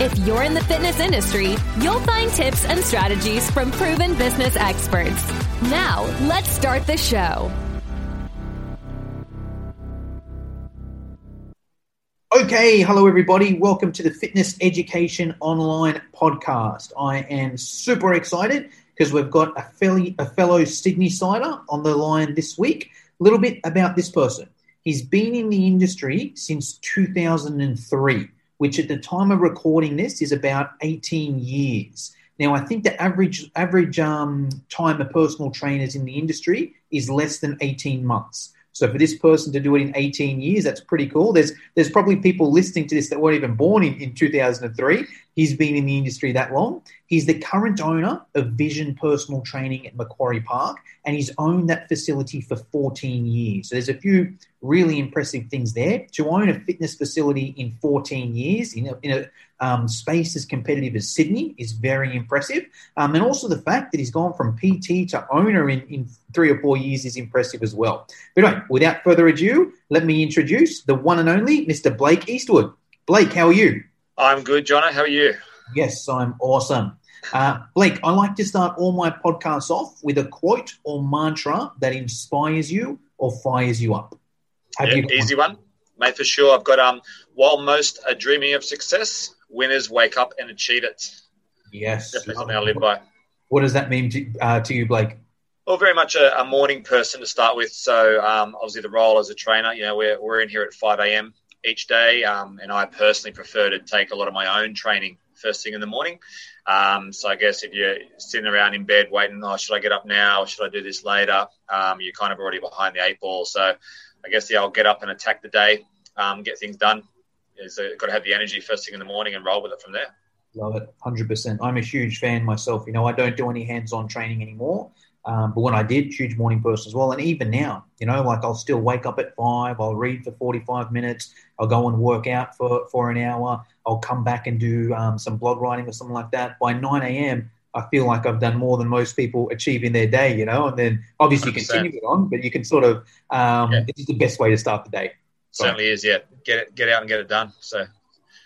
If you're in the fitness industry, you'll find tips and strategies from proven business experts. Now, let's start the show. Okay, hello everybody. Welcome to the Fitness Education Online podcast. I am super excited because we've got a, fellow, a fellow Sydney sider on the line this week. A little bit about this person. He's been in the industry since 2003 which at the time of recording this is about 18 years. Now, I think the average average um, time of personal trainers in the industry is less than 18 months. So for this person to do it in 18 years, that's pretty cool. There's there's probably people listening to this that weren't even born in, in 2003. He's been in the industry that long. He's the current owner of Vision Personal Training at Macquarie Park, and he's owned that facility for 14 years. So there's a few really impressive things there. To own a fitness facility in 14 years in a, in a um, space as competitive as Sydney is very impressive. Um, and also the fact that he's gone from PT to owner in, in three or four years is impressive as well. But anyway, without further ado, let me introduce the one and only Mr. Blake Eastwood. Blake, how are you? I'm good, Jono. How are you? Yes, I'm awesome. Uh, Blake, I like to start all my podcasts off with a quote or mantra that inspires you or fires you up. Have you easy one? one, mate, for sure. I've got um. While most are dreaming of success, winners wake up and achieve it. Yes, definitely something I live by. What does that mean to, uh, to you, Blake? Well, very much a, a morning person to start with. So, um, obviously, the role as a trainer, you know, we're, we're in here at 5 a.m. each day. Um, and I personally prefer to take a lot of my own training first thing in the morning. Um, so, I guess if you're sitting around in bed waiting, oh, should I get up now? Or should I do this later? Um, you're kind of already behind the eight ball. So, I guess, yeah, I'll get up and attack the day, um, get things done. Is uh, got to have the energy first thing in the morning and roll with it from there. Love it, hundred percent. I'm a huge fan myself. You know, I don't do any hands-on training anymore. Um, but when I did, huge morning person as well. And even now, you know, like I'll still wake up at five, I'll read for 45 minutes, I'll go and work out for, for an hour, I'll come back and do um, some blog writing or something like that. By 9 a.m., I feel like I've done more than most people achieve in their day, you know, and then obviously 100%. continue it on, but you can sort of, um, yeah. it's the best way to start the day. Certainly is, yeah. Get it, get out and get it done. So,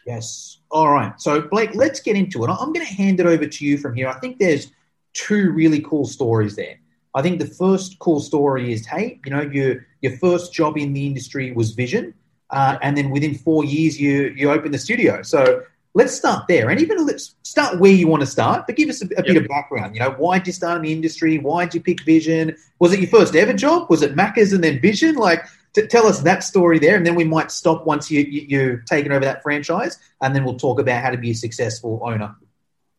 yes. All right. So, Blake, let's get into it. I'm going to hand it over to you from here. I think there's two really cool stories there. I think the first cool story is, hey, you know, your your first job in the industry was Vision, uh, and then within four years you you open the studio. So let's start there, and even let's start where you want to start. But give us a, a yep. bit of background. You know, why did you start in the industry? Why did you pick Vision? Was it your first ever job? Was it Macca's and then Vision? Like, t- tell us that story there, and then we might stop once you, you you've taken over that franchise, and then we'll talk about how to be a successful owner.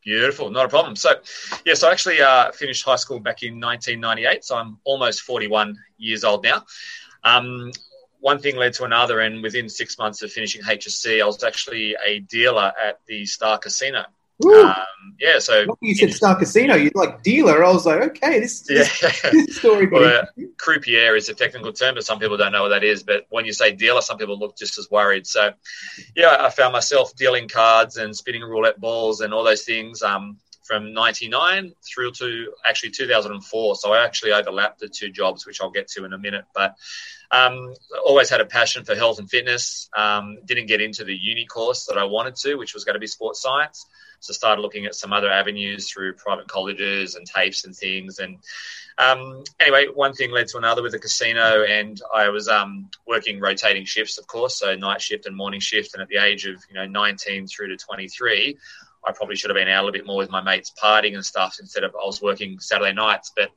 Beautiful, not a problem. So, yeah, so I actually uh, finished high school back in 1998, so I'm almost 41 years old now. Um, one thing led to another, and within six months of finishing HSC, I was actually a dealer at the Star Casino um, yeah, so you said Star Casino, you're like dealer. I was like, okay, this, yeah. this, story. well, uh, croupier is a technical term, but some people don't know what that is. But when you say dealer, some people look just as worried. So, yeah, I found myself dealing cards and spinning roulette balls and all those things um, from '99 through to actually 2004. So I actually overlapped the two jobs, which I'll get to in a minute. But um, always had a passion for health and fitness. Um, didn't get into the uni course that I wanted to, which was going to be sports science. So started looking at some other avenues through private colleges and TAFEs and things. And um, anyway, one thing led to another with the casino, and I was um, working rotating shifts, of course, so night shift and morning shift. And at the age of you know 19 through to 23, I probably should have been out a little bit more with my mates partying and stuff instead of I was working Saturday nights. But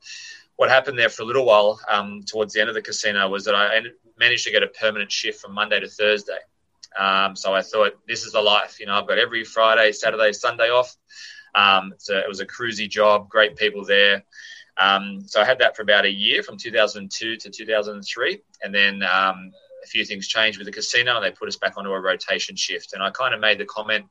what happened there for a little while um, towards the end of the casino was that I managed to get a permanent shift from Monday to Thursday. Um, so I thought, this is the life. You know, I've got every Friday, Saturday, Sunday off. Um, so it was a cruisy job, great people there. Um, so I had that for about a year from 2002 to 2003. And then um, a few things changed with the casino and they put us back onto a rotation shift. And I kind of made the comment,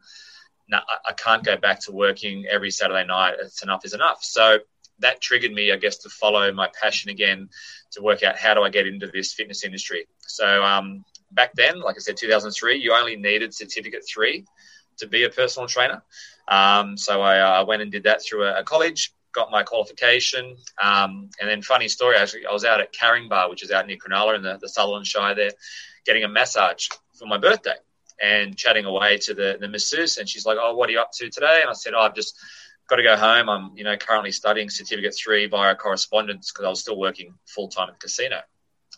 no, I can't go back to working every Saturday night. It's enough is enough. So that triggered me, I guess, to follow my passion again to work out how do I get into this fitness industry. So um, back then, like I said, 2003, you only needed certificate three to be a personal trainer. Um, so I uh, went and did that through a, college, got my qualification. Um, and then, funny story, actually, I was out at Caringbah, which is out near Cronulla in the, the Sutherland Shire there, getting a massage for my birthday and chatting away to the, the masseuse. And she's like, Oh, what are you up to today? And I said, Oh, I've just got to go home. I'm, you know, currently studying certificate three via correspondence because I was still working full time at the casino.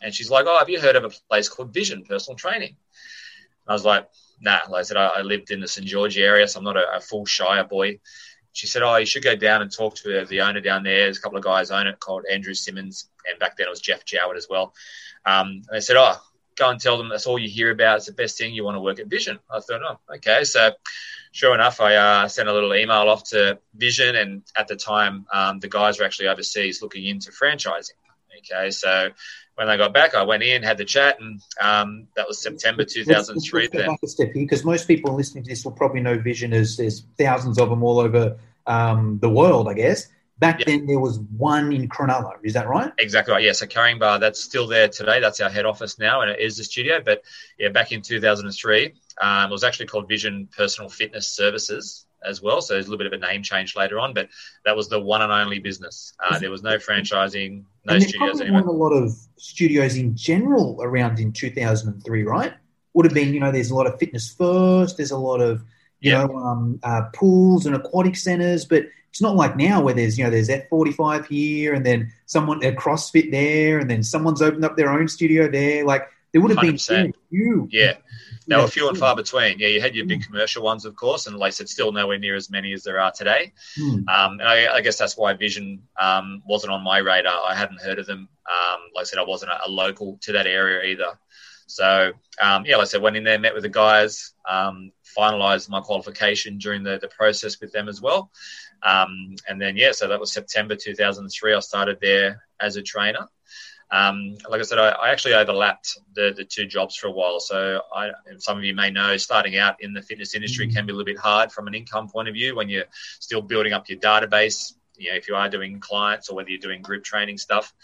And she's like, Oh, have you heard of a place called Vision Personal Training? And I was like, Nah. Like I said, I, I lived in the St. George area, so I'm not a, a, full Shire boy. She said, Oh, you should go down and talk to the owner down there. There's a couple of guys own it called Andrew Simmons. And back then it was Jeff Jowett as well. Um, and they said, Oh, go and tell them that's all you hear about. It's the best thing. You want to work at Vision. I thought, Oh, okay. So sure enough, I uh, sent a little email off to Vision. And at the time, um, the guys were actually overseas looking into franchising. Okay. So when they got back, I went in, had the chat, and um, that was September 2003. Let's, let's back a step here, because most people listening to this will probably know Vision as there's thousands of them all over um, the world, I guess. Back then, there was one in Cronulla. Is that right? Exactly right. Yeah. So Caringbah, that's still there today. That's our head office now, and it is the studio. But yeah, back in 2003, um, it was actually called Vision Personal Fitness Services as well. So there's a little bit of a name change later on, but that was the one and only business. Uh, there was no franchising, no and studios. There a lot of studios in general around in 2003, right? Would have been, you know, there's a lot of fitness first. There's a lot of, you yeah. know, um, uh, pools and aquatic centers, but it's not like now where there's, you know, there's F45 here and then someone a CrossFit there and then someone's opened up their own studio there. Like there would have 100%. been few. Yeah. They were few and far between. Yeah, you had your big commercial ones, of course, and like I said, still nowhere near as many as there are today. Hmm. Um, and I, I, guess that's why Vision um, wasn't on my radar. I hadn't heard of them. Um, like I said, I wasn't a, a, local to that area either. So um, yeah, like I said, went in there, met with the guys, um, finalised my qualification during the, the process with them as well. Um, and then yeah, so that was September 2003. I started there as a trainer. Um, like I said, I, I, actually overlapped the, the two jobs for a while. So I, some of you may know, starting out in the fitness industry can be a little bit hard from an income point of view when you're still building up your database. You know, if you are doing clients or whether you're doing group training stuff,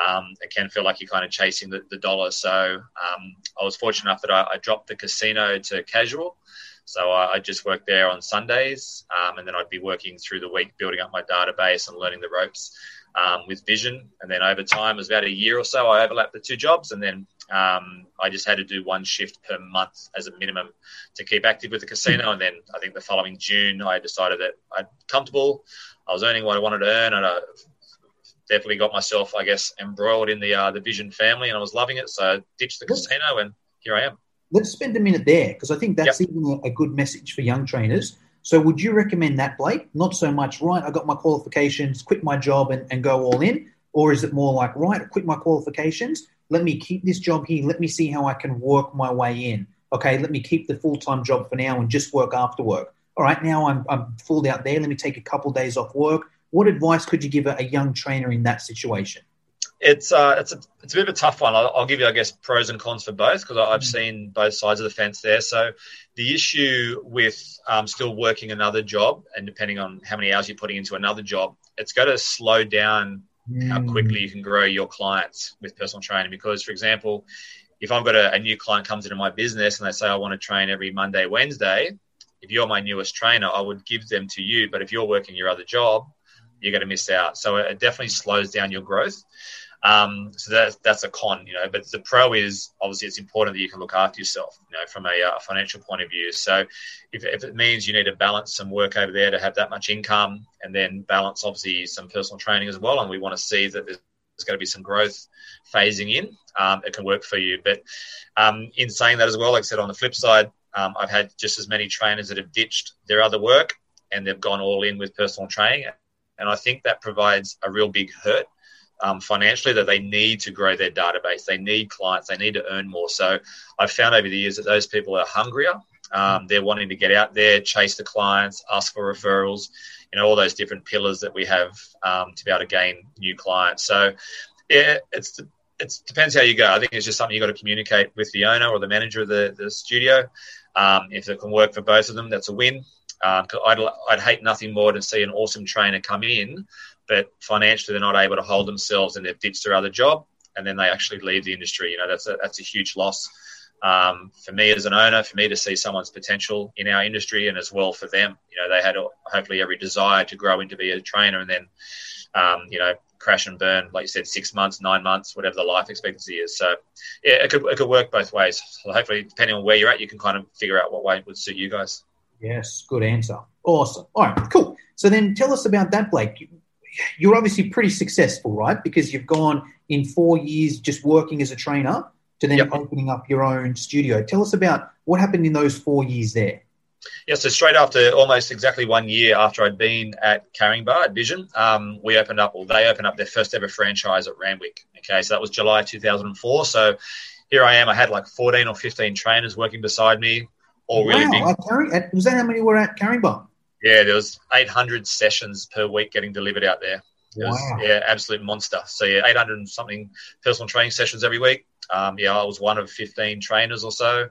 um, it can feel like you're kind of chasing the, the dollar. So um, I was fortunate enough that I, I, dropped the casino to casual. So I, I just worked there on Sundays, um, and then I'd be working through the week, building up my database and learning the ropes um, with Vision. And then over time, it was about a year or so, I overlapped the two jobs. And then um, I just had to do one shift per month as a minimum to keep active with the casino. And then I think the following June, I decided that I'm comfortable. I was earning what I wanted to earn, and I definitely got myself, I guess, embroiled in the uh, the Vision family, and I was loving it. So I ditched the casino, and here I am. Let's spend a minute there because I think that's yep. even a good message for young trainers so would you recommend that, Blake? Not so much, right, I got my qualifications, quit my job and, and go all in? Or is it more like, right, quit my qualifications, let me keep this job here, let me see how I can work my way in. Okay, let me keep the full time job for now and just work after work. All right, now I'm, I'm full out there, let me take a couple days off work. What advice could you give a, a young trainer in that situation? It's uh, it's a it's a bit of a tough one. I'll, I'll give you, I guess, pros and cons for both because I've mm. seen both sides of the fence there. So the issue with um, still working another job and depending on how many hours you're putting into another job, it's going to slow down mm. how quickly you can grow your clients with personal training. Because, for example, if I've got a, a new client comes into my business and they say I want to train every Monday, Wednesday, if you're my newest trainer, I would give them to you. But if you're working your other job, you're going to miss out. So it definitely slows down your growth. Um, so that's that's a con, you know. But the pro is obviously it's important that you can look after yourself, you know, from a uh, financial point of view. So if, if it means you need to balance some work over there to have that much income, and then balance obviously some personal training as well, and we want to see that there's, there's going to be some growth phasing in, um, it can work for you. But um, in saying that as well, like I said, on the flip side, um, I've had just as many trainers that have ditched their other work and they've gone all in with personal training, and I think that provides a real big hurt um, financially that they need to grow their database. They need clients. They need to earn more. So I've found over the years that those people are hungrier. Um, they're wanting to get out there, chase the clients, ask for referrals, you know, all those different pillars that we have um, to be able to gain new clients. So yeah, it's it depends how you go. I think it's just something you've got to communicate with the owner or the manager of the, the studio. Um, if it can work for both of them, that's a win. Um, I'd, I'd hate nothing more than see an awesome trainer come in, but financially they're not able to hold themselves and they've ditched their other job and then they actually leave the industry. You know, that's a, that's a huge loss um, for me as an owner, for me to see someone's potential in our industry, and as well for them. You know, they had hopefully every desire to grow into be a trainer, and then um, you know crash and burn, like you said, six months, nine months, whatever the life expectancy is. So yeah, it could it could work both ways. So hopefully, depending on where you're at, you can kind of figure out what way would suit you guys. Yes, good answer. Awesome. All right, cool. So then tell us about that, Blake. You're obviously pretty successful, right? Because you've gone in four years just working as a trainer to then yep. opening up your own studio. Tell us about what happened in those four years there. Yeah, so straight after almost exactly one year after I'd been at Carrying Caringbah at Vision, um, we opened up, or they opened up their first ever franchise at Randwick. Okay, so that was July 2004. So here I am. I had like 14 or 15 trainers working beside me, all wow, really big. Carry, was that how many were at Caringbah? Yeah, there was 800 sessions per week getting delivered out there. It wow. was, yeah, absolute monster. So yeah, 800 something personal training sessions every week. Um, yeah, I was one of 15 trainers or so.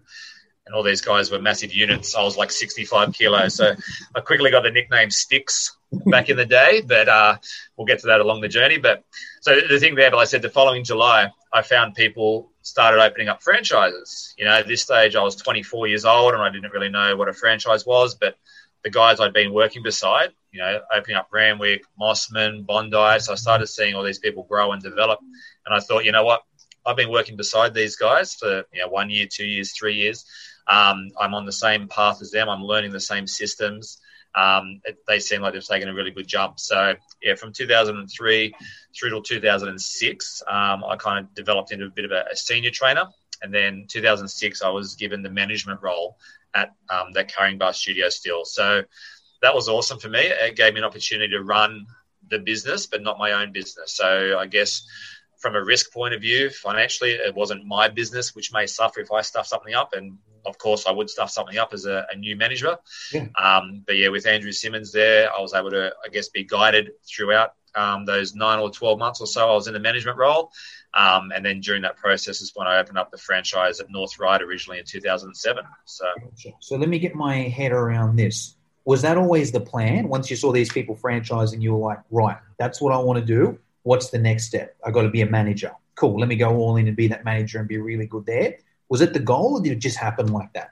And all these guys were massive units. I was like 65 kilos. So I quickly got the nickname Sticks back in the day, but uh, we'll get to that along the journey. But so the thing there, but I said the following July, I found people started opening up franchises. You know, at this stage, I was 24 years old and I didn't really know what a franchise was, but the guys I'd been working beside, you know, opening up Randwick, Mosman, Bondi. So I started seeing all these people grow and develop. And I thought, you know what? I've been working beside these guys for you know, one year, two years, three years. Um, I'm on the same path as them. I'm learning the same systems. Um, it, they seem like they've taken a really good jump. So yeah, from 2003 through till 2006, um, I kind of developed into a bit of a, a, senior trainer. And then 2006, I was given the management role at um, that Bar studio still. So that was awesome for me. It gave me an opportunity to run the business, but not my own business. So I guess from a risk point of view, financially, it wasn't my business, which may suffer if I stuff something up. And of course, I would stuff something up as a, a new manager. Yeah. Um, but yeah, with Andrew Simmons there, I was able to, I guess, be guided throughout um, those nine or 12 months or so I was in the management role. Um, and then during that process is when I opened up the franchise at North Ryde originally in 2007. So, so let me get my head around this. Was that always the plan? Once you saw these people franchising, you were like, right, that's what I want to do. What's the next step? I got to be a manager. Cool. Let me go all in and be that manager and be really good there. Was it the goal, or did it just happen like that?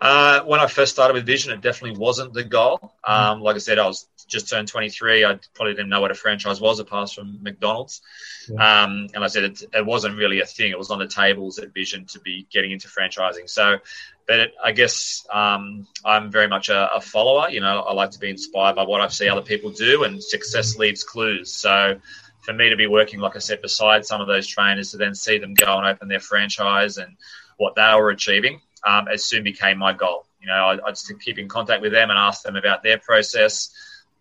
Uh, when I first started with Vision, it definitely wasn't the goal. Mm-hmm. Um, like I said, I was just turned 23. I probably didn't know what a franchise was apart from McDonald's. Yeah. Um, and I said it, it, wasn't really a thing. It was on the tables at Vision to be getting into franchising. So, but it, I guess um, I'm very much a, a, follower. You know, I like to be inspired by what I see other people do, and success leaves clues. So, for me to be working, like I said, beside some of those trainers to then see them go and open their franchise and what they were achieving, um, it soon became my goal. You know, I, I just keep in contact with them and ask them about their process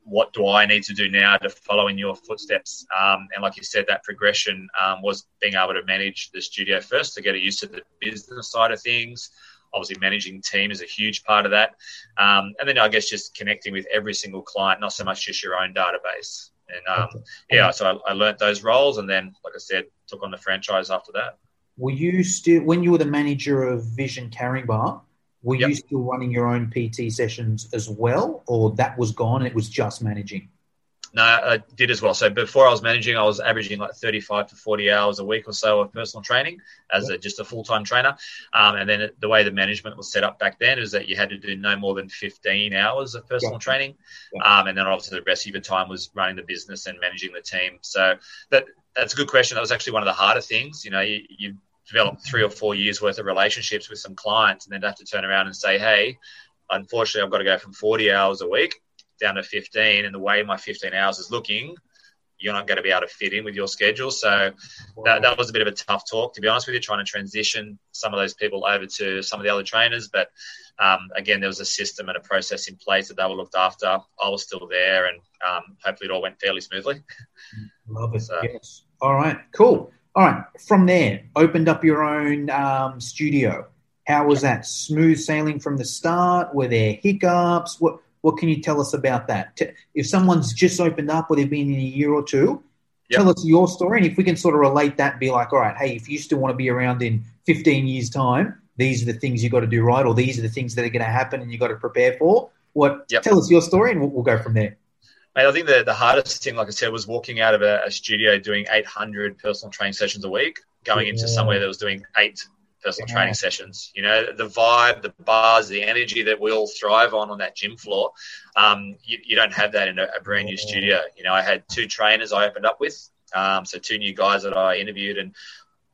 what do I need to do now to follow in your footsteps? Um, and like you said, that progression um, was being able to manage the studio first to get a used to the business side of things. Obviously, managing team is a huge part of that. Um, and then I guess just connecting with every single client, not so much just your own database. And um, yeah, so I, I learned those roles, and then, like I said, took on the franchise after that. Were you still when you were the manager of Vision Caringbah? Were yep. you still running your own PT sessions as well, or that was gone? it was just managing. No, I did as well. So before I was managing, I was averaging like 35 to 40 hours a week or so of personal training as a, just a full time trainer. Um, and then the way the management was set up back then is that you had to do no more than 15 hours of personal yeah. training. Yeah. Um, and then obviously the rest of your time was running the business and managing the team. So that that's a good question. That was actually one of the harder things. You know, you, you develop three or four years worth of relationships with some clients and then have to turn around and say, hey, unfortunately, I've got to go from 40 hours a week down to 15. And the way my 15 hours is looking, you're not going to be able to fit in with your schedule. So that, that was a bit of a tough talk, to be honest with you, trying to transition some of those people over to some of the other trainers. But um, again, there was a system and a process in place that they were looked after. I was still there, and um, hopefully it all went fairly smoothly. Love it. So, yes. All right. Cool. All right, from there, opened up your own um, studio. How was that? Smooth sailing from the start? Were there hiccups? What What can you tell us about that? If someone's just opened up or they've been in a year or two, yep. tell us your story. And if we can sort of relate that, be like, all right, hey, if you still want to be around in 15 years' time, these are the things you've got to do right, or these are the things that are going to happen and you've got to prepare for. What? Yep. Tell us your story, and we'll, we'll go from there. Mate, I think the, the hardest thing, like I said, was walking out of a, a studio doing 800 personal training sessions a week, going Yeah. into somewhere that was doing eight personal Yeah. training sessions. You know, the vibe, the bars, the energy that we all thrive on on that gym floor, um, you, you don't have that in a, a brand new Yeah. studio. You know, I had two trainers I opened up with, um, so two new guys that I interviewed and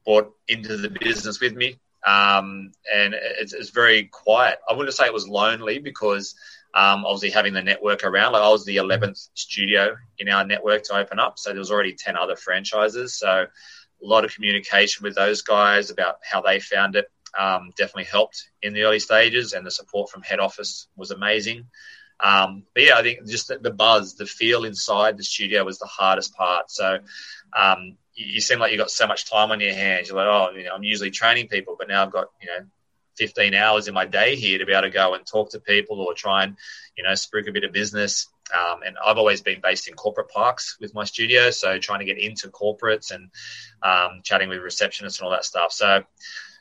brought into the business with me. Um, and it's, it's very quiet. I wouldn't say it was lonely because um, obviously having the network around. Like I was the 11th studio in our network to open up, so there was already 10 other franchises. So a lot of communication with those guys about how they found it um, definitely helped in the early stages, and the support from head office was amazing. Um, but yeah, I think just the, the buzz, the feel inside the studio was the hardest part. So um, you, you seem like you've got so much time on your hands. You're like, oh, you know, I'm usually training people, but now I've got you know 15 hours in my day here to be able to go and talk to people or try and, you know, spruik a bit of business. Um, and I've always been based in corporate parks with my studio, so trying to get into corporates and um, chatting with receptionists and all that stuff. So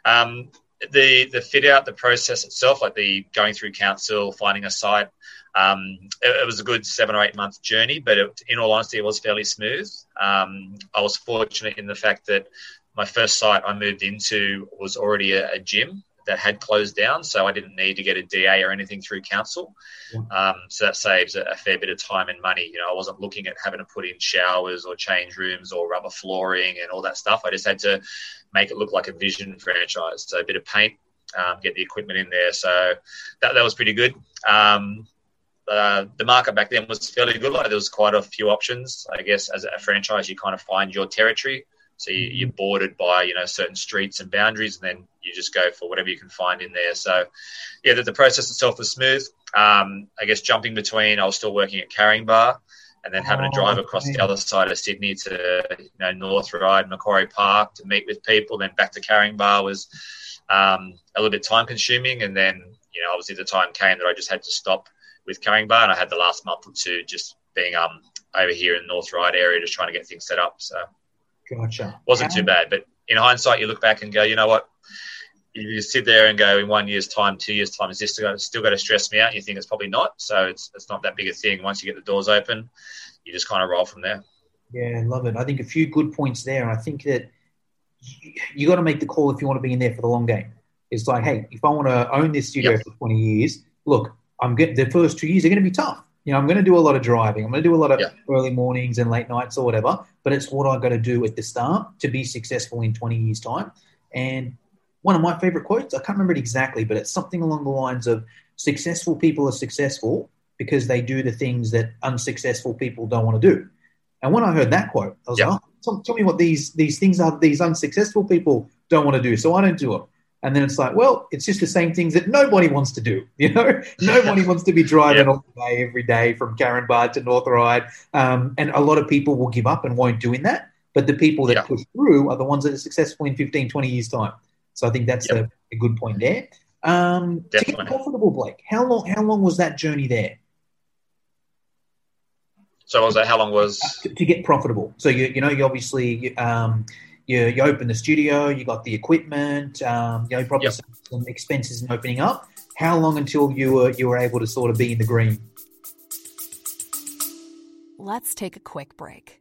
um, the the fit out, the process itself, like the going through council, finding a site, um, it, it was a good seven or eight month journey. But it, in all honesty, it was fairly smooth. Um, I was fortunate in the fact that my first site I moved into was already a, a gym that had closed down, so I didn't need to get a DA or anything through council. Um, so that saves a, a fair bit of time and money. You know, I wasn't looking at having to put in showers or change rooms or rubber flooring and all that stuff. I just had to make it look like a vision franchise. So a bit of paint, um, get the equipment in there. So that, that was pretty good. Um, uh, the market back then was fairly good. Like there was quite a few options. I guess as a franchise, you kind of find your territory. So you, you're bordered by you know certain streets and boundaries, and then you just go for whatever you can find in there. So yeah, the, the process itself was smooth. Um, I guess jumping between, I was still working at Caringbah, and then having to Oh, drive across okay. the other side of Sydney to you know North Ryde, Macquarie Park to meet with people, then back to Caringbah was um, a little bit time consuming, and then you know obviously the time came that I just had to stop with Caringbah, and I had the last month or two just being um over here in North Ryde area, just trying to get things set up. So Gotcha. wasn't too um, bad. But in hindsight, you look back and go, you know what? You sit there and go, in one year's time, two years' time, is this still, still going to stress me out? You think it's probably not. So it's, it's not that big a thing. Once you get the doors open, you just kind of roll from there. Yeah, love it. I think a few good points there. I think that you, you got to make the call if you want to be in there for the long game. It's like, hey, if I want to own this studio Yep. for 20 years, look, I'm getting the first two years are going to be tough. You know, I'm going to do a lot of driving. I'm going to do a lot of Yeah. early mornings and late nights or whatever. But it's what I've got to do at the start to be successful in 20 years' time. And one of my favorite quotes, I can't remember it exactly, but it's something along the lines of successful people are successful because they do the things that unsuccessful people don't want to do. And when I heard that quote, I was Yeah. like, oh, tell, tell me what these these things are these unsuccessful people don't want to do, so I don't do them. And then it's like, well, it's just the same things that nobody wants to do. You know, nobody wants to be driving Yeah. all day every day from Karen to North Ryde, um, and a lot of people will give up and won't do in that. But the people that Yeah. push through are the ones that are successful in 15, 20 years time. So I think that's Yep. a, a good point there. Um, to get profitable, Blake, how long how long was that journey there? So was that? How long was? to, to get profitable. So you you know you obviously um, you you open the studio, you got the equipment, um, you know probably Yep. some, some expenses in opening up. How long until you were you were able to sort of be in the green? Let's take a quick break.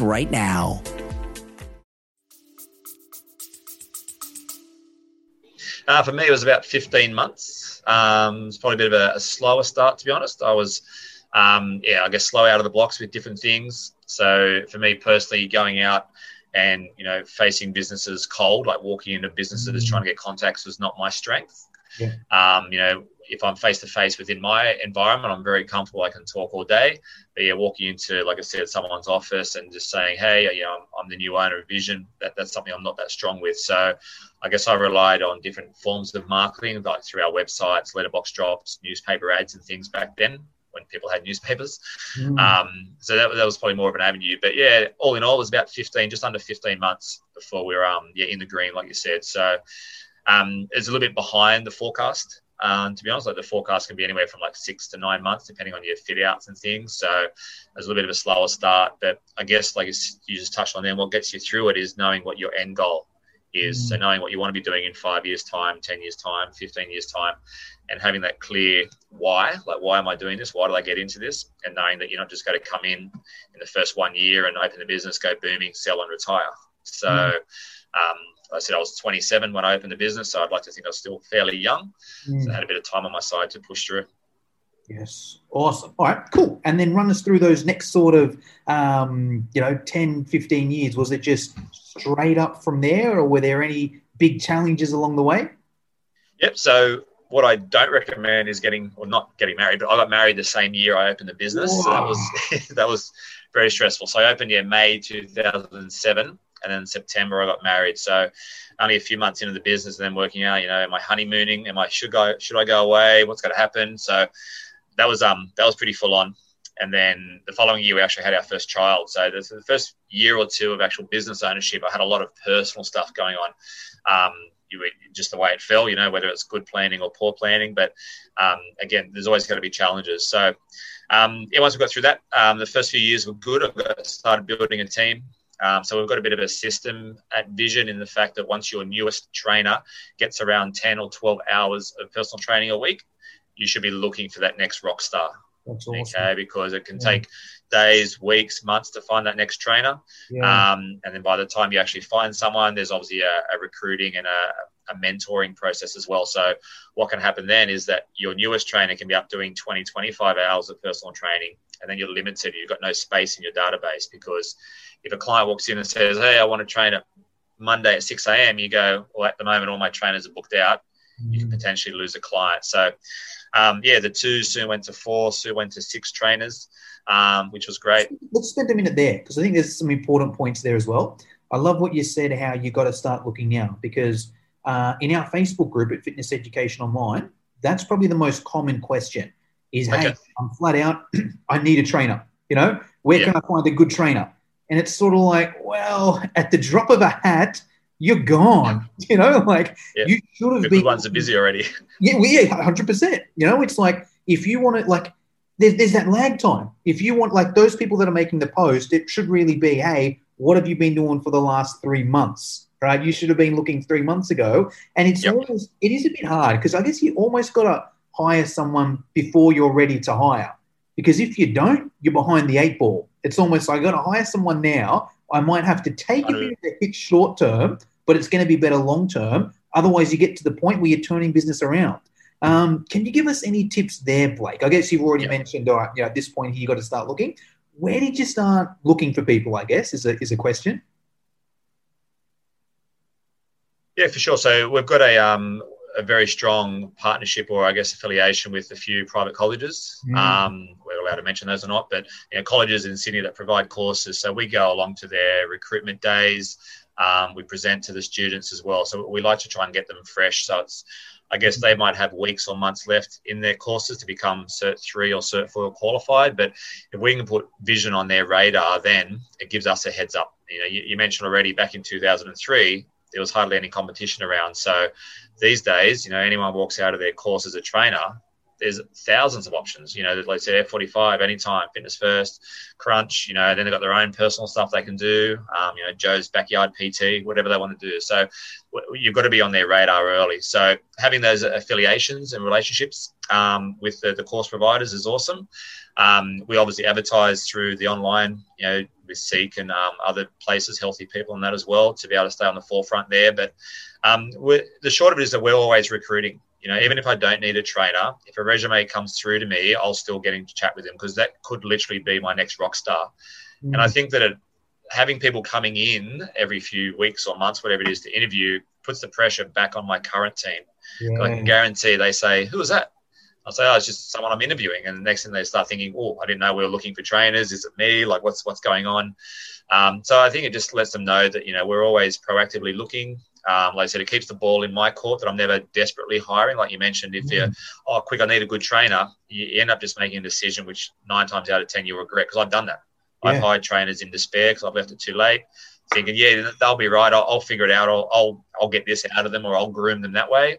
right now. Uh, for me, it was about 15 months. Um, it's probably a bit of a, a slower start, to be honest. I was, um, yeah, I guess slow out of the blocks with different things. So for me personally, going out and you know facing businesses cold, like walking into businesses Mm. trying to get contacts, was not my strength. Yeah. Um, you know, if I'm face to face within my environment, I'm very comfortable. I can talk all day. But yeah, walking into, like I said, someone's office and just saying, "Hey, you know, I'm, I'm the new owner of Vision," that, that's something I'm not that strong with. So, I guess I relied on different forms of marketing, like through our websites, letterbox drops, newspaper ads, and things back then when people had newspapers. Mm. Um, so that, that was probably more of an avenue. But yeah, all in all, it was about 15, just under 15 months before we were um, yeah in the green, like you said. So um, it's a little bit behind the forecast. Um, to be honest, like the forecast can be anywhere from like six to nine months, depending on your fit outs and things. So there's a little bit of a slower start, but I guess like you just touched on, then what gets you through it is knowing what your end goal is. Mm. So knowing what you want to be doing in five years' time, ten years' time, fifteen years' time, and having that clear why, like why am I doing this? Why did I get into this? And knowing that you're not just going to come in in the first one year and open the business, go booming, sell and retire. So. Mm. Um, I said I was 27 when I opened the business, so I'd like to think I was still fairly young. Mm. So I had a bit of time on my side to push through. Yes, awesome. All right, cool. And then run us through those next sort of, um, you know, 10, 15 years. Was it just straight up from there, or were there any big challenges along the way? Yep. So what I don't recommend is getting or not getting married, but I got married the same year I opened the business. Whoa. So that was that was very stressful. So I opened in May 2007 and then September I got married. So only a few months into the business and then working out, you know, am I honeymooning? Am I should go should I go away? What's going to happen? So that was um that was pretty full on. And then the following year we actually had our first child. So the, the first year or two of actual business ownership, I had a lot of personal stuff going on. Um, you just the way it fell, you know, whether it's good planning or poor planning. But um, again, there's always going to be challenges. So um, yeah, once we got through that, um, the first few years were good. I started building a team. Um, so we've got a bit of a system at Vision in the fact that once your newest trainer gets around 10 or 12 hours of personal training a week, you should be looking for that next rock star. Awesome. Okay, because it can yeah. take days, weeks, months to find that next trainer. Yeah. Um, and then by the time you actually find someone, there's obviously a, a recruiting and a, a, mentoring process as well. So what can happen then is that your newest trainer can be up doing 20, 25 hours of personal training, and then you're limited. You've got no space in your database because if a client walks in and says, "Hey, I want to train at Monday at 6 a.m., you go, well, at the moment, all my trainers are booked out. You can mm. potentially lose a client. So, um, yeah, the two soon went to four, soon went to six trainers, um, which was great. Let's spend a minute there because I think there's some important points there as well. I love what you said, how you got to start looking now because uh, in our Facebook group at Fitness Education Online, that's probably the most common question is, okay. hey, I'm flat out, I need a trainer. You know, where yeah. can I find a good trainer? And it's sort of like, well, at the drop of a hat, you're gone. You know, like yeah. you should have the been. Good ones are busy already. Yeah, well, yeah, hundred percent. You know, it's like if you want to, like, there's, there's that lag time. If you want, like, those people that are making the post, it should really be, hey, what have you been doing for the last three months? Right? You should have been looking three months ago. And it's yep. almost, it is a bit hard because I guess you almost got to hire someone before you're ready to hire. Because if you don't, you're behind the eight ball. It's almost like I got to hire someone now. I might have to take a bit of a hit short term, but it's going to be better long term. Otherwise, you get to the point where you're turning business around. Um, can you give us any tips there, Blake? I guess you've already yeah. mentioned, all right, you know, at this point here, you got to start looking. Where did you start looking for people? I guess is a is a question. Yeah, for sure. So we've got a um, a very strong partnership or I guess affiliation with a few private colleges. Mm. Um, we're allowed to mention those or not, but you know, colleges in Sydney that provide courses. So we go along to their recruitment days. Um, we present to the students as well. So we like to try and get them fresh. So it's, I guess they might have weeks or months left in their courses to become Cert 3 or Cert 4 qualified. But if we can put vision on their radar, then it gives us a heads up. You know, you, you mentioned already back in 2003, there was hardly any competition around. So these days, you know, anyone walks out of their course as a trainer, there's thousands of options. You know, like say F45, Anytime, Fitness First, Crunch. You know, then they've got their own personal stuff they can do. Um, you know, Joe's backyard PT, whatever they want to do. So you've got to be on their radar early. So having those affiliations and relationships um, with the, the, course providers is awesome. Um, we obviously advertise through the online, you know, with Seek and um, other places, healthy people, and that as well, to be able to stay on the forefront there. But um, the short of it is that we're always recruiting. You know, even if I don't need a trainer, if a resume comes through to me, I'll still get in to chat with them because that could literally be my next rock star. Mm. And I think that it, having people coming in every few weeks or months, whatever it is, to interview puts the pressure back on my current team. Yeah. I can guarantee they say, "Who is that?" I'll say, oh, it's just someone I'm interviewing. And the next thing they start thinking, oh, I didn't know we were looking for trainers. Is it me? Like, what's what's going on? Um, so I think it just lets them know that you know we're always proactively looking. Um, like I said, it keeps the ball in my court that I'm never desperately hiring. Like you mentioned, if you're, mm-hmm. oh, quick, I need a good trainer, you end up just making a decision which nine times out of 10 you'll regret because I've done that. Yeah. I've hired trainers in despair because I've left it too late, thinking, yeah, they'll be right. I'll, I'll figure it out. I'll, I'll, I'll get this out of them or I'll groom them that way.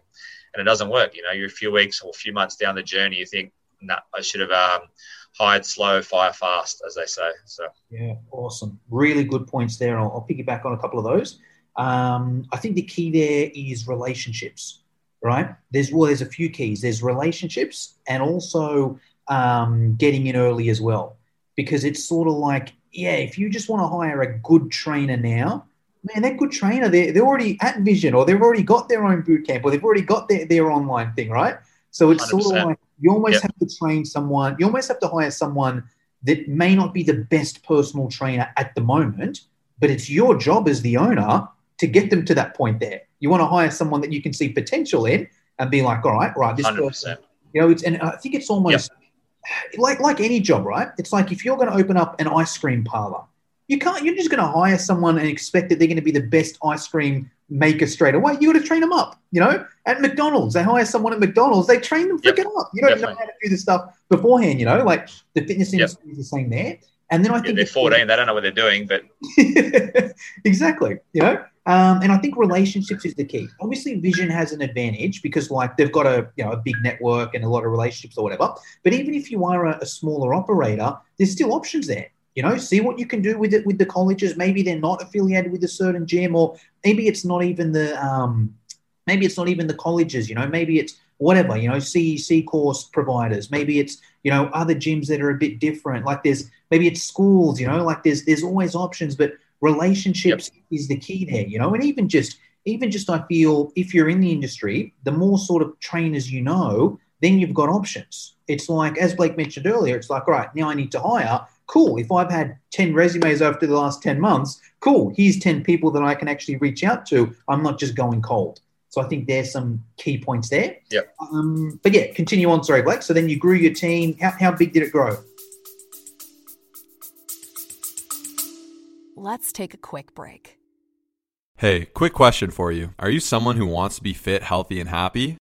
And it doesn't work. You know, you're a few weeks or a few months down the journey, you think, no, nah, I should have um, hired slow, fire fast, as they say. So, yeah, awesome. Really good points there. I'll, I'll piggyback on a couple of those. Um, I think the key there is relationships, right? There's well, there's a few keys. There's relationships and also um, getting in early as well, because it's sort of like, yeah, if you just want to hire a good trainer now, man, that good trainer, they're, they're already at Vision or they've already got their own boot camp or they've already got their, their online thing, right? So it's 100%. sort of like you almost yep. have to train someone, you almost have to hire someone that may not be the best personal trainer at the moment, but it's your job as the owner to get them to that point there. You want to hire someone that you can see potential in and be like, all right, right, this 100%. person, you know, it's, and I think it's almost yep. like, like any job, right? It's like if you're going to open up an ice cream parlor, you can't, you're just going to hire someone and expect that they're going to be the best ice cream maker straight away. You got to train them up, you know, at McDonald's, they hire someone at McDonald's, they train them freaking yep. up. You don't Definitely. know how to do this stuff beforehand, you know, like the fitness industry yep. is the same there. And then I think yeah, they're 14, they don't know what they're doing, but exactly, you know, um, and I think relationships is the key. Obviously, Vision has an advantage because, like, they've got a you know a big network and a lot of relationships or whatever. But even if you are a, a smaller operator, there's still options there. You know, see what you can do with it with the colleges. Maybe they're not affiliated with a certain gym, or maybe it's not even the um, maybe it's not even the colleges. You know, maybe it's whatever. You know, CEC course providers. Maybe it's you know other gyms that are a bit different. Like there's maybe it's schools. You know, like there's there's always options, but relationships yep. is the key there, you know, and even just even just I feel if you're in the industry, the more sort of trainers you know, then you've got options. It's like as Blake mentioned earlier, it's like, all right, now I need to hire. Cool. If I've had 10 resumes over the last 10 months, cool. Here's 10 people that I can actually reach out to. I'm not just going cold. So I think there's some key points there. Yeah. Um, but yeah, continue on. Sorry, Blake. So then you grew your team. How, how big did it grow? Let's take a quick break. Hey, quick question for you. Are you someone who wants to be fit, healthy, and happy?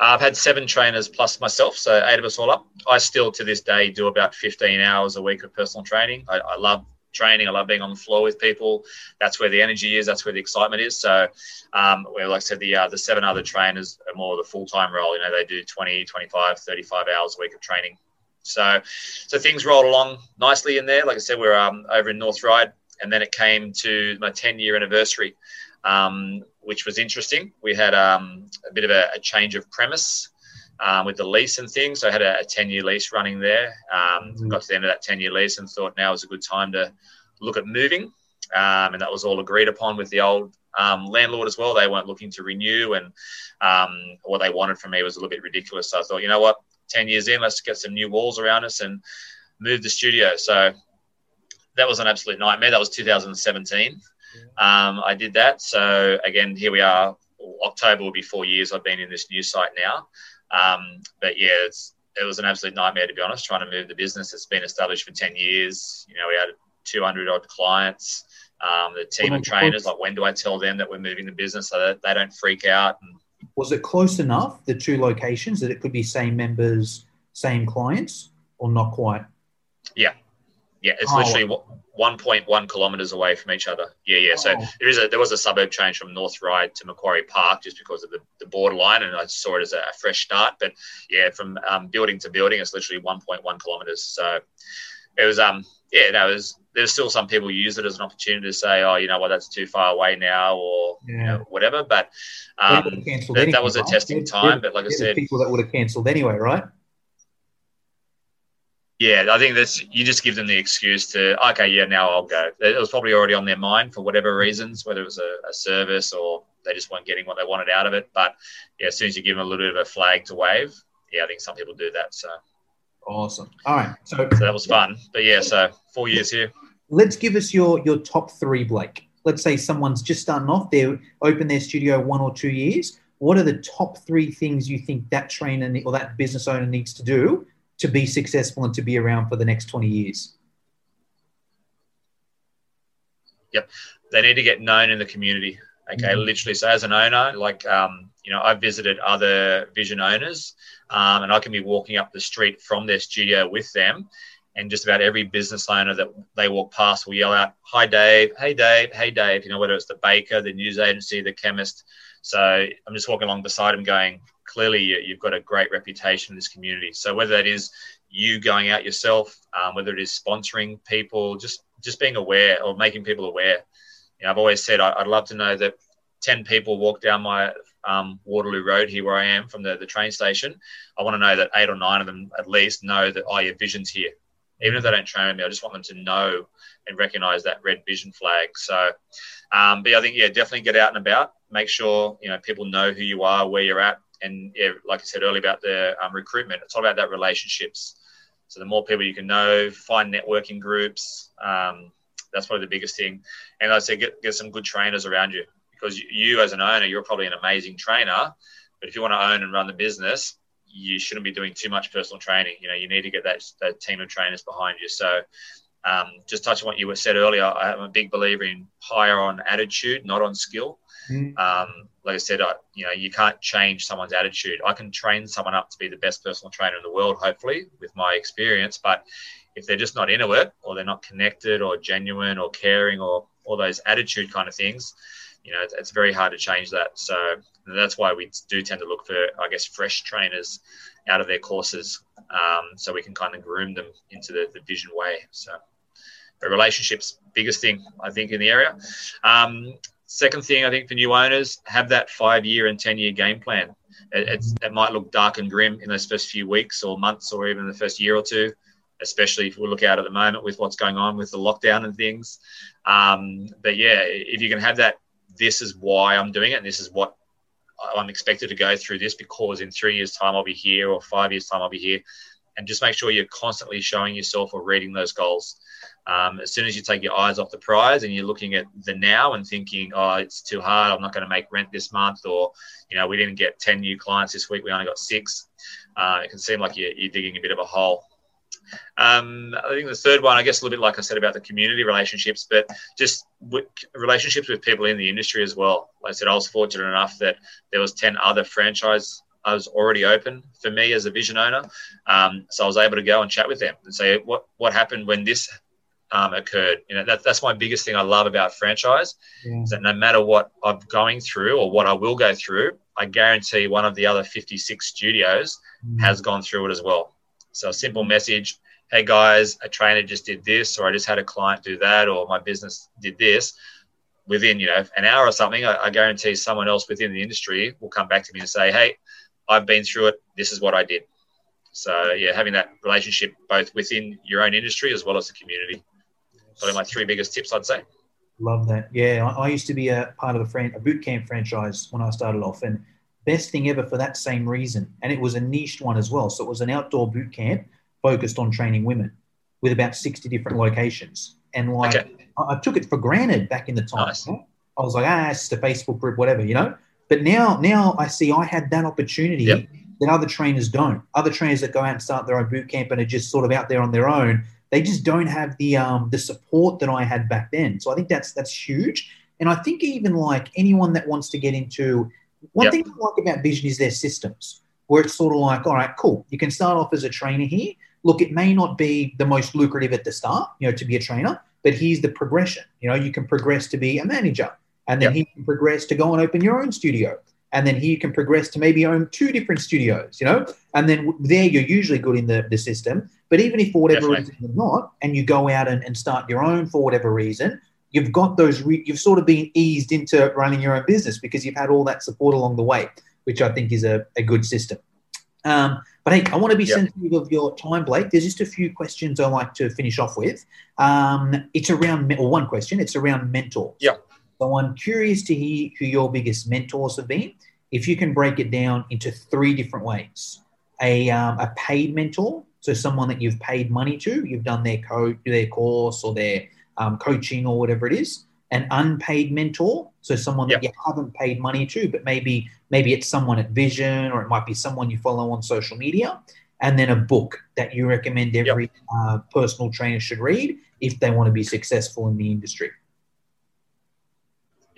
Uh, I've had seven trainers plus myself, so eight of us all up. I still, to this day, do about 15 hours a week of personal training. I, I love training. I love being on the floor with people. That's where the energy is. That's where the excitement is. So, um, like I said, the uh, the seven other trainers are more of the full time role. You know, they do 20, 25, 35 hours a week of training. So, so things rolled along nicely in there. Like I said, we're um, over in North Ryde, and then it came to my 10 year anniversary um, which was interesting. We had um, a bit of a, a change of premise um, with the lease and things. So I had a, a 10 year lease running there. Um, mm-hmm. Got to the end of that 10 year lease and thought now is a good time to look at moving. Um, and that was all agreed upon with the old um, landlord as well. They weren't looking to renew, and um, what they wanted from me was a little bit ridiculous. So I thought, you know what, 10 years in, let's get some new walls around us and move the studio. So that was an absolute nightmare. That was 2017. Um, I did that. So again, here we are. October will be four years I've been in this new site now. Um, but yeah, it was an absolute nightmare to be honest, trying to move the business. It's been established for 10 years. You know, we had 200 odd clients. Um, the team of trainers, like when do I tell them that we're moving the business so that they don't freak out? And, was it close enough, the two locations, that it could be same members, same clients, or not quite? Yeah, yeah, it's oh. literally 1.1 kilometers away from each other. Yeah, yeah. So oh. there is a there was a suburb change from North Ryde to Macquarie Park just because of the, the borderline, and I saw it as a, fresh start. But yeah, from um, building to building, it's literally 1.1 kilometers. So it was um yeah, no, was there's still some people use it as an opportunity to say, oh, you know what, that's too far away now, or you know, whatever. But um, that, that was a testing time. But like I said, people that would have cancelled anyway, right? Yeah, I think that's you just give them the excuse to okay, yeah, now I'll go. It was probably already on their mind for whatever reasons, whether it was a, a service or they just weren't getting what they wanted out of it. But yeah, as soon as you give them a little bit of a flag to wave, yeah, I think some people do that. So awesome. All right, so, so that was fun. But yeah, so four years here. Let's give us your your top three, Blake. Let's say someone's just starting off. They open their studio one or two years. What are the top three things you think that trainer or that business owner needs to do to be successful and to be around for the next 20 years? Yep. They need to get known in the community. Okay. Mm-hmm. Literally. So, as an owner, like, um, you know, I've visited other vision owners um, and I can be walking up the street from their studio with them. And just about every business owner that they walk past will yell out, Hi, Dave. Hey, Dave. Hey, Dave. You know, whether it's the baker, the news agency, the chemist. So I'm just walking along beside him going, clearly you've got a great reputation in this community. So whether that is you going out yourself, um, whether it is sponsoring people, just just being aware or making people aware. You know, I've always said I, would love to know that ten people walk down my um, Waterloo Road here where I am from the, the train station. I want to know that eight or nine of them at least know that oh, your vision's here. Even if they don't train with me, I just want them to know and recognize that red vision flag. So, um, but I think yeah, definitely get out and about. Make sure you know people know who you are, where you're at, and yeah, like I said earlier about the um, recruitment, it's all about that relationships. So the more people you can know, find networking groups. Um, that's probably the biggest thing. And like I said, get, get some good trainers around you because you, as an owner, you're probably an amazing trainer. But if you want to own and run the business, you shouldn't be doing too much personal training. You know, you need to get that, that team of trainers behind you. So um, just touching on what you said earlier, I'm a big believer in hire on attitude, not on skill. Mm. Um, like I said, I, you know, you can't change someone's attitude. I can train someone up to be the best personal trainer in the world, hopefully, with my experience. But if they're just not into it, or they're not connected, or genuine, or caring, or all those attitude kind of things, you know, it's, it's very hard to change that. So that's why we do tend to look for, I guess, fresh trainers out of their courses, um, so we can kind of groom them into the, the vision way. So. Relationships, biggest thing I think in the area. Um, Second thing, I think for new owners, have that five year and 10 year game plan. It, it, might look dark and grim in those first few weeks or months or even the first year or two, especially if we look out at the moment with what's going on with the lockdown and things. Um, but yeah, if you can have that, this is why I'm doing it and this is what I'm expected to go through this because in three years' time I'll be here or five years' time I'll be here. And just make sure you're constantly showing yourself or reading those goals. Um, as soon as you take your eyes off the prize and you're looking at the now and thinking, oh, it's too hard, I'm not going to make rent this month, or, you know, we didn't get 10 new clients this week, we only got six, uh, it can seem like you're, you're, digging a bit of a hole. Um, I think the third one, I guess, a little bit like I said about the community relationships, but just relationships with people in the industry as well. Like I said, I was fortunate enough that there was 10 other franchise I was already open for me as a vision owner. Um, so I was able to go and chat with them and say, what, what happened when this um, occurred. You know, that, that's my biggest thing I love about franchise yeah. is that no matter what I'm going through or what I will go through, I guarantee one of the other 56 studios mm. has gone through it as well. So a simple message, hey guys, a trainer just did this, or I just had a client do that, or my business did this. Within you know an hour or something, I, I guarantee someone else within the industry will come back to me and say, hey, I've been through it. This is what I did. So yeah, having that relationship both within your own industry as well as the community probably my three biggest tips, I'd say. Love that. Yeah, I, I used to be a part of a, fran- a boot camp franchise when I started off, and best thing ever for that same reason. And it was a niched one as well. So it was an outdoor boot camp focused on training women with about 60 different locations. And like, okay. I, I, took it for granted back in the time. Nice. I was like, ah, it's just a Facebook group, whatever, you know? But now, now I see I had that opportunity yep. that other trainers don't. Other trainers that go out and start their own boot camp and are just sort of out there on their own they just don't have the um, the support that I had back then. So I think that's that's huge. And I think even like anyone that wants to get into one yep. thing I like about Vision is their systems, where it's sort of like, all right, cool. You can start off as a trainer here. Look, it may not be the most lucrative at the start, you know, to be a trainer, but here's the progression. You know, you can progress to be a manager, and then yep. he can progress to go and open your own studio and then he can progress to maybe own two different studios, you know, and then there you're usually good in the, the system. But even if for whatever Definitely. reason you're not, and you go out and, and start your own for whatever reason, you've got those, re- you've sort of been eased into running your own business because you've had all that support along the way, which I think is a, a good system. Um, but hey, I want to be Yep. sensitive of your time, Blake. There's just a few questions I like to finish off with. Um, it's around, or one question, it's around mentor. Yeah. So I'm curious to hear who your biggest mentors have been. If you can break it down into three different ways a, um, a paid mentor, so someone that you've paid money to, you've done their co- their course or their um, coaching or whatever it is. An unpaid mentor, so someone that you haven't paid money to, but maybe maybe it's someone at Vision or it might be someone you follow on social media. And then a book that you recommend every uh, personal trainer should read if they want to be successful in the industry.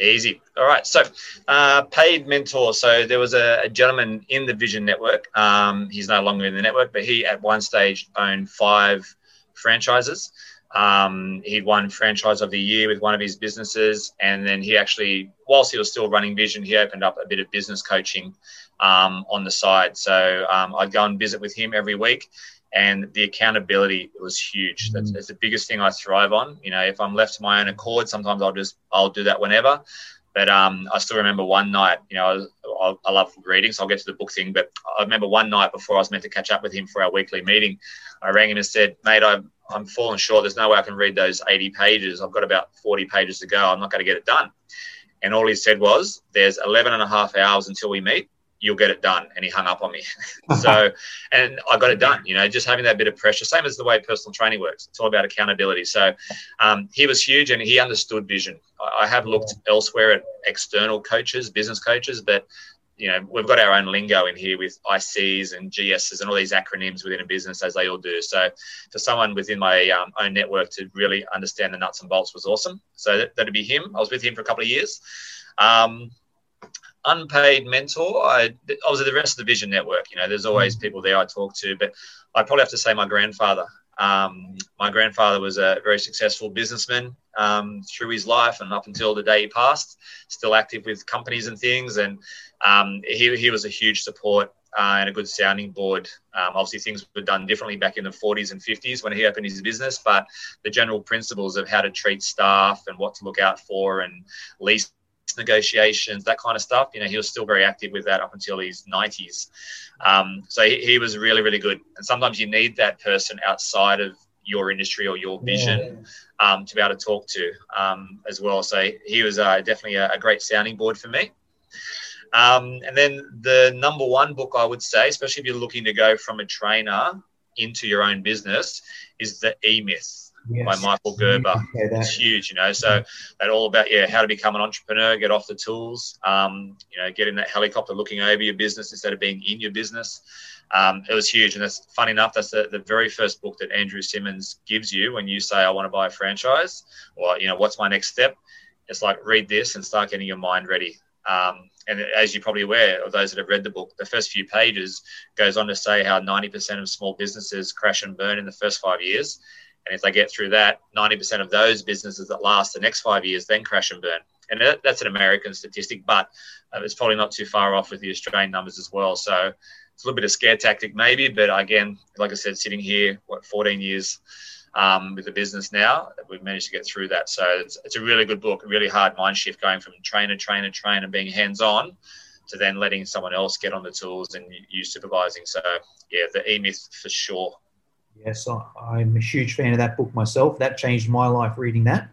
Easy. All right. So, uh, paid mentor. So there was a, a gentleman in the Vision Network. Um, he's no longer in the network, but he at one stage owned five franchises. Um, he won franchise of the year with one of his businesses, and then he actually, whilst he was still running Vision, he opened up a bit of business coaching um, on the side. So um, I'd go and visit with him every week, and the accountability was huge. That's, that's the biggest thing I thrive on. You know, if I'm left to my own accord, sometimes I'll just I'll do that whenever. But um, I still remember one night. You know, I, I, I love reading, so I'll get to the book thing. But I remember one night before I was meant to catch up with him for our weekly meeting, I rang him and said, "Mate, I'm I'm falling short. There's no way I can read those 80 pages. I've got about 40 pages to go. I'm not going to get it done." And all he said was, "There's 11 and a half hours until we meet." You'll get it done. And he hung up on me. so, and I got it done, you know, just having that bit of pressure, same as the way personal training works. It's all about accountability. So um, he was huge and he understood vision. I, I have looked elsewhere at external coaches, business coaches, but you know, we've got our own lingo in here with ICs and GSs and all these acronyms within a business, as they all do. So, for someone within my um, own network to really understand the nuts and bolts was awesome. So that, that'd be him. I was with him for a couple of years. Um, unpaid mentor, I, I was at the rest of the Vision Network. You know, there's always people there I talk to, but I probably have to say my grandfather. Um, my grandfather was a very successful businessman um, through his life and up until the day he passed, still active with companies and things. And um, he, he was a huge support uh, and a good sounding board. Um, obviously, things were done differently back in the 40s and 50s when he opened his business, but the general principles of how to treat staff and what to look out for and lease negotiations, that kind of stuff. You know, he was still very active with that up until his 90s. Um, so he, he, was really, really good. And sometimes you need that person outside of your industry or your vision yeah. um, to be able to talk to um, as well. So he was uh, definitely a, a, great sounding board for me. Um, and then the number one book I would say, especially if you're looking to go from a trainer into your own business, is the E Myth yes. by Michael Gerber. It's huge, you know. So that all about yeah, how to become an entrepreneur, get off the tools, um, you know, get in that helicopter looking over your business instead of being in your business. Um, it was huge, and that's funny enough. That's the, the very first book that Andrew Simmons gives you when you say, "I want to buy a franchise," or you know, "What's my next step?" It's like read this and start getting your mind ready. Um, and as you're probably aware of those that have read the book, the first few pages goes on to say how 90% of small businesses crash and burn in the first five years. And if they get through that, 90% of those businesses that last the next five years then crash and burn. And that's an American statistic, but uh, it's probably not too far off with the Australian numbers as well. So it's a little bit of scare tactic, maybe. But again, like I said, sitting here, what, 14 years um, with the business now, we've managed to get through that. So it's, it's a really good book, a really hard mind shift going from trainer, trainer, trainer, being hands on to then letting someone else get on the tools and you supervising. So, yeah, the E Myth for sure. Yes, I'm a huge fan of that book myself. That changed my life reading that.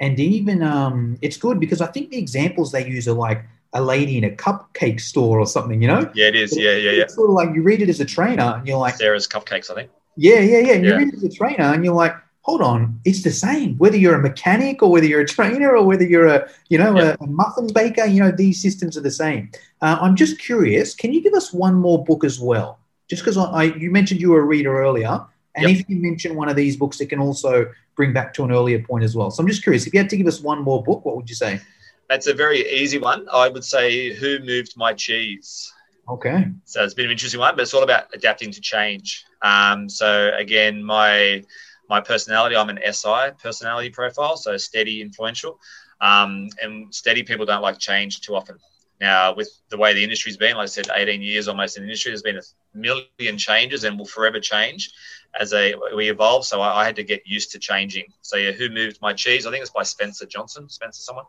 And even um, it's good because I think the examples they use are like a lady in a cupcake store or something, you know? Yeah, it is. Yeah, yeah, yeah. It's sort of like you read it as a trainer and you're like, Sarah's Cupcakes, I think. Yeah, yeah, yeah. And you read it as a trainer and you're like, hold on, it's the same. Whether you're a mechanic or whether you're a trainer or whether you're a, you know, a, a, muffin baker, you know, these systems are the same. Uh, I'm just curious. Can you give us one more book as well? Just because I, I, you mentioned you were a reader earlier. And yep. if you mention one of these books, it can also bring back to an earlier point as well. So I'm just curious, if you had to give us one more book, what would you say? That's a very easy one. I would say Who Moved My Cheese? Okay. So it's been an interesting one, but it's all about adapting to change. Um, so again, my my personality, I'm an SI personality profile, so steady, influential. Um, and steady people don't like change too often. Now, with the way the industry's been, like I said, 18 years almost in the industry, there's been a million changes and will forever change as a, we evolve. So I, I, had to get used to changing. So yeah, who moved my cheese? I think it's by Spencer Johnson. Spencer, someone.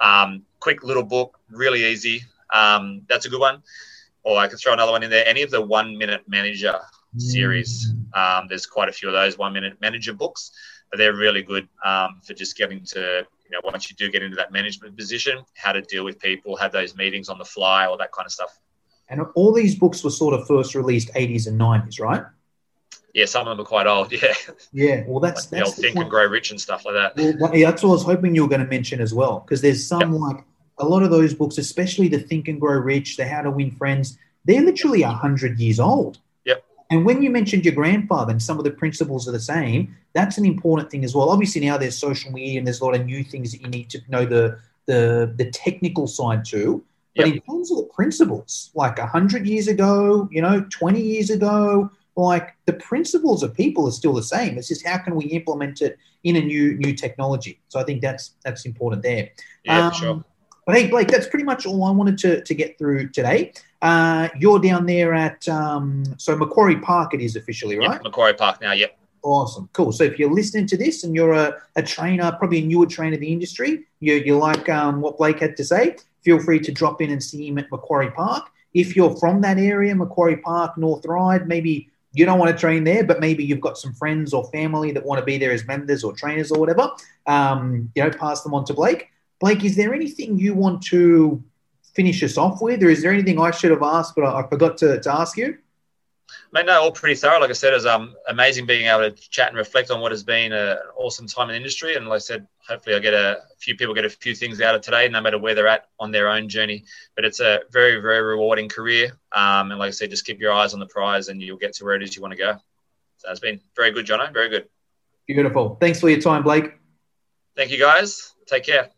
Um, quick little book, really easy. Um, that's a good one. Or I could throw another one in there. Any of the One Minute Manager series. Um, there's quite a few of those One Minute Manager books, they're really good um, for just getting to you know once you do get into that management position, how to deal with people, have those meetings on the fly, all that kind of stuff. And all these books were sort of first released 80s and 90s, right? Yeah, some of them are quite old. Yeah. Yeah. Well, that's like the old Think and Grow Rich and stuff like that. Well, yeah, that's what I was hoping you were going to mention as well, because there's some yep. like a lot of those books, especially the Think and Grow Rich, the How to Win Friends. They're literally hundred years old. And when you mentioned your grandfather and some of the principles are the same, that's an important thing as well. Obviously, now there's social media and there's a lot of new things that you need to know the the the technical side too. But yep. in terms of the principles, like 100 years ago, you know, 20 years ago, like the principles of people are still the same. It's just how can we implement it in a new new technology. So I think that's that's important there. Yeah, um, sure. But hey, Blake, that's pretty much all I wanted to, to get through today. Uh, you're down there at um, so Macquarie Park. It is officially right. Yep, Macquarie Park now. Yep. Awesome, cool. So if you're listening to this and you're a, a trainer, probably a newer trainer in the industry, you you like um, what Blake had to say, feel free to drop in and see him at Macquarie Park. If you're from that area, Macquarie Park, North Ryde, maybe you don't want to train there, but maybe you've got some friends or family that want to be there as members or trainers or whatever. Um, you know, pass them on to Blake. Blake, is there anything you want to finish us off with, or is there anything I should have asked but I, I forgot to, to ask you? Mate, no, all pretty thorough. Like I said, it's um, amazing being able to chat and reflect on what has been a, an awesome time in the industry. And like I said, hopefully I get a, a few people get a few things out of today, no matter where they're at on their own journey. But it's a very, very rewarding career. Um, and like I said, just keep your eyes on the prize and you'll get to where it is you want to go. So it's been very good, Jono. Very good. Beautiful. Thanks for your time, Blake. Thank you, guys. Take care.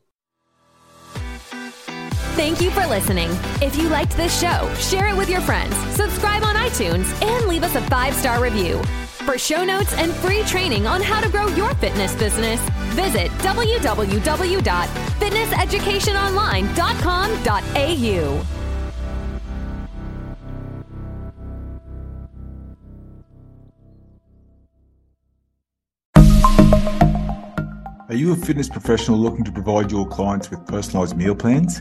Thank you for listening. If you liked this show, share it with your friends, subscribe on iTunes, and leave us a five star review. For show notes and free training on how to grow your fitness business, visit www.fitnesseducationonline.com.au. Are you a fitness professional looking to provide your clients with personalized meal plans?